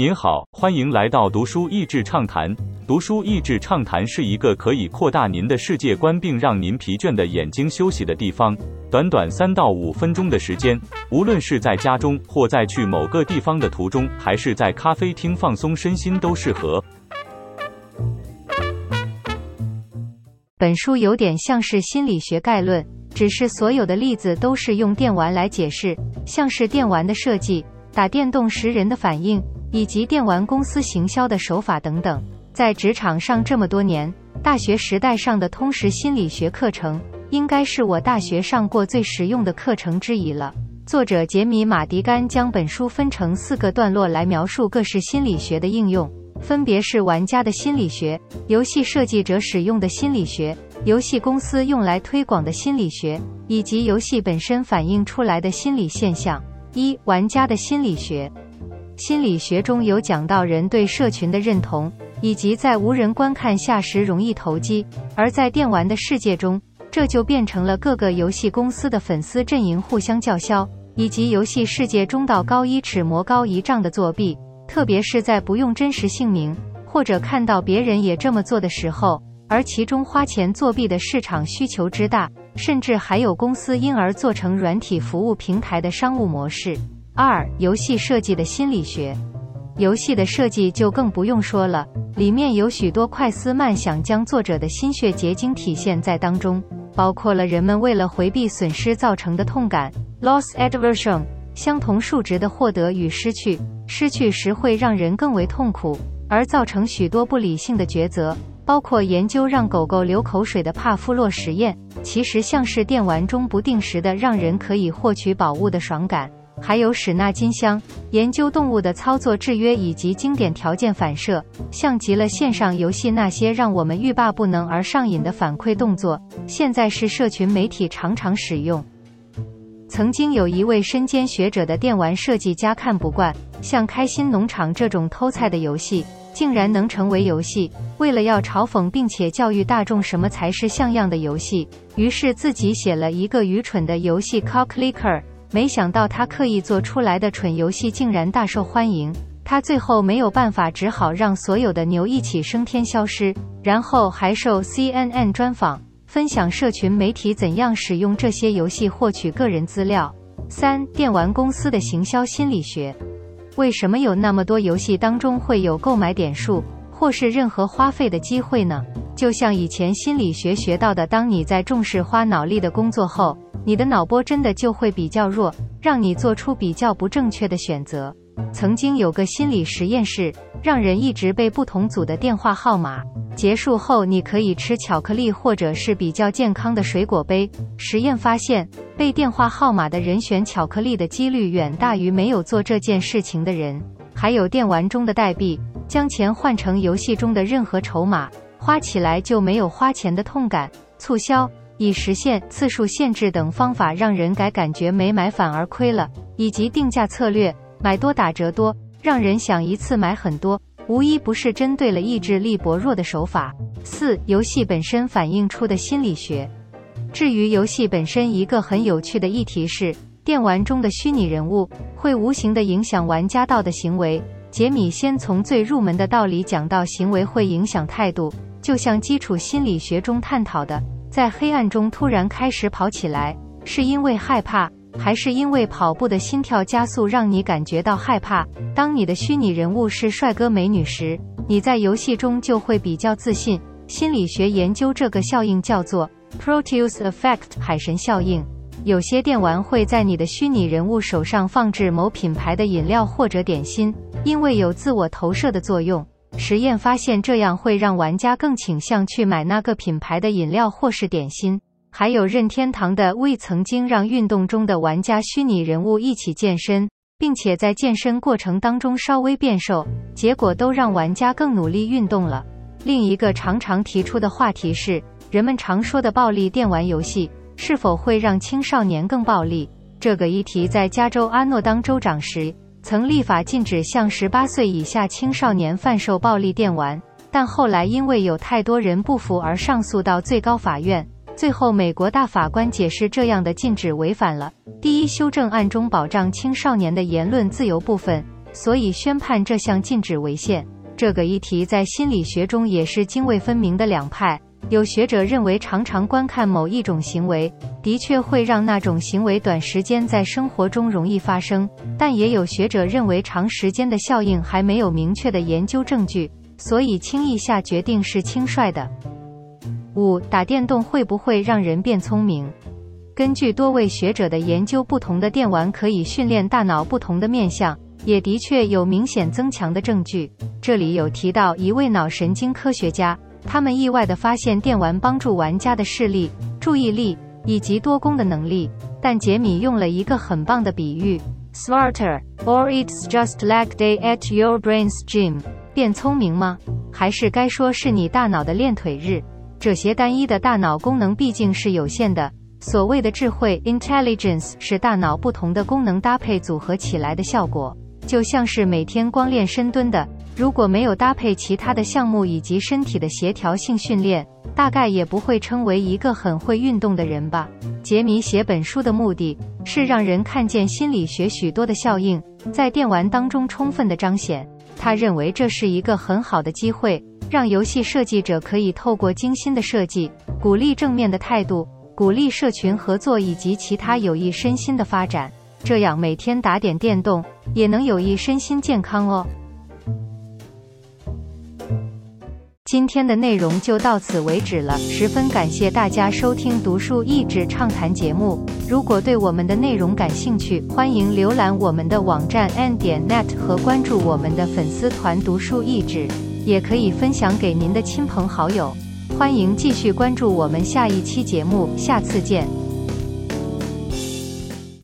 您好，欢迎来到读书益智畅谈。读书益智畅谈是一个可以扩大您的世界观，并让您疲倦的眼睛休息的地方。短短三到五分钟的时间，无论是在家中，或在去某个地方的途中，还是在咖啡厅放松身心，都适合。本书有点像是心理学概论，只是所有的例子都是用电玩来解释，像是电玩的设计、打电动时人的反应。以及电玩公司行销的手法等等，在职场上这么多年，大学时代上的通识心理学课程，应该是我大学上过最实用的课程之一了。作者杰米·马迪甘将本书分成四个段落来描述各式心理学的应用，分别是玩家的心理学、游戏设计者使用的心理学、游戏公司用来推广的心理学，以及游戏本身反映出来的心理现象。一、玩家的心理学。心理学中有讲到人对社群的认同，以及在无人观看下时容易投机；而在电玩的世界中，这就变成了各个游戏公司的粉丝阵营互相叫嚣，以及游戏世界中道高一尺魔高一丈的作弊。特别是在不用真实姓名，或者看到别人也这么做的时候，而其中花钱作弊的市场需求之大，甚至还有公司因而做成软体服务平台的商务模式。二、游戏设计的心理学，游戏的设计就更不用说了，里面有许多快思慢想，将作者的心血结晶体现在当中，包括了人们为了回避损失造成的痛感 （loss aversion），相同数值的获得与失去，失去时会让人更为痛苦，而造成许多不理性的抉择，包括研究让狗狗流口水的帕夫洛实验，其实像是电玩中不定时的让人可以获取宝物的爽感。还有史纳金香研究动物的操作制约以及经典条件反射，像极了线上游戏那些让我们欲罢不能而上瘾的反馈动作。现在是社群媒体常常使用。曾经有一位身兼学者的电玩设计家看不惯，像开心农场这种偷菜的游戏竟然能成为游戏。为了要嘲讽并且教育大众什么才是像样的游戏，于是自己写了一个愚蠢的游戏 Call Clicker。没想到他刻意做出来的蠢游戏竟然大受欢迎，他最后没有办法，只好让所有的牛一起升天消失，然后还受 CNN 专访，分享社群媒体怎样使用这些游戏获取个人资料。三、电玩公司的行销心理学，为什么有那么多游戏当中会有购买点数或是任何花费的机会呢？就像以前心理学学到的，当你在重视花脑力的工作后。你的脑波真的就会比较弱，让你做出比较不正确的选择。曾经有个心理实验室，让人一直背不同组的电话号码，结束后你可以吃巧克力或者是比较健康的水果杯。实验发现，被电话号码的人选巧克力的几率远大于没有做这件事情的人。还有电玩中的代币，将钱换成游戏中的任何筹码，花起来就没有花钱的痛感。促销。以实现次数限制等方法让人改感觉没买反而亏了，以及定价策略买多打折多，让人想一次买很多，无一不是针对了意志力薄弱的手法。四、游戏本身反映出的心理学。至于游戏本身，一个很有趣的议题是，电玩中的虚拟人物会无形的影响玩家道的行为。杰米先从最入门的道理讲到行为会影响态度，就像基础心理学中探讨的。在黑暗中突然开始跑起来，是因为害怕，还是因为跑步的心跳加速让你感觉到害怕？当你的虚拟人物是帅哥美女时，你在游戏中就会比较自信。心理学研究这个效应叫做 Proteus Effect（ 海神效应）。有些电玩会在你的虚拟人物手上放置某品牌的饮料或者点心，因为有自我投射的作用。实验发现，这样会让玩家更倾向去买那个品牌的饮料或是点心。还有任天堂的 Wii 曾经让运动中的玩家虚拟人物一起健身，并且在健身过程当中稍微变瘦，结果都让玩家更努力运动了。另一个常常提出的话题是，人们常说的暴力电玩游戏是否会让青少年更暴力？这个议题在加州阿诺当州长时。曾立法禁止向十八岁以下青少年贩售暴力电玩，但后来因为有太多人不服而上诉到最高法院。最后，美国大法官解释这样的禁止违反了第一修正案中保障青少年的言论自由部分，所以宣判这项禁止违宪。这个议题在心理学中也是泾渭分明的两派。有学者认为，常常观看某一种行为，的确会让那种行为短时间在生活中容易发生；但也有学者认为，长时间的效应还没有明确的研究证据，所以轻易下决定是轻率的。五，打电动会不会让人变聪明？根据多位学者的研究，不同的电玩可以训练大脑不同的面相。也的确有明显增强的证据。这里有提到一位脑神经科学家，他们意外地发现电玩帮助玩家的视力、注意力以及多功的能力。但杰米用了一个很棒的比喻：smarter or it's just leg day at your brain's gym。变聪明吗？还是该说是你大脑的练腿日？这些单一的大脑功能毕竟是有限的。所谓的智慧 （intelligence） 是大脑不同的功能搭配组合起来的效果。就像是每天光练深蹲的，如果没有搭配其他的项目以及身体的协调性训练，大概也不会称为一个很会运动的人吧。杰米写本书的目的是让人看见心理学许多的效应在电玩当中充分的彰显。他认为这是一个很好的机会，让游戏设计者可以透过精心的设计，鼓励正面的态度，鼓励社群合作以及其他有益身心的发展。这样每天打点电动也能有益身心健康哦。今天的内容就到此为止了，十分感谢大家收听读书益智畅谈节目。如果对我们的内容感兴趣，欢迎浏览我们的网站 n 点 net 和关注我们的粉丝团读书益智，也可以分享给您的亲朋好友。欢迎继续关注我们下一期节目，下次见。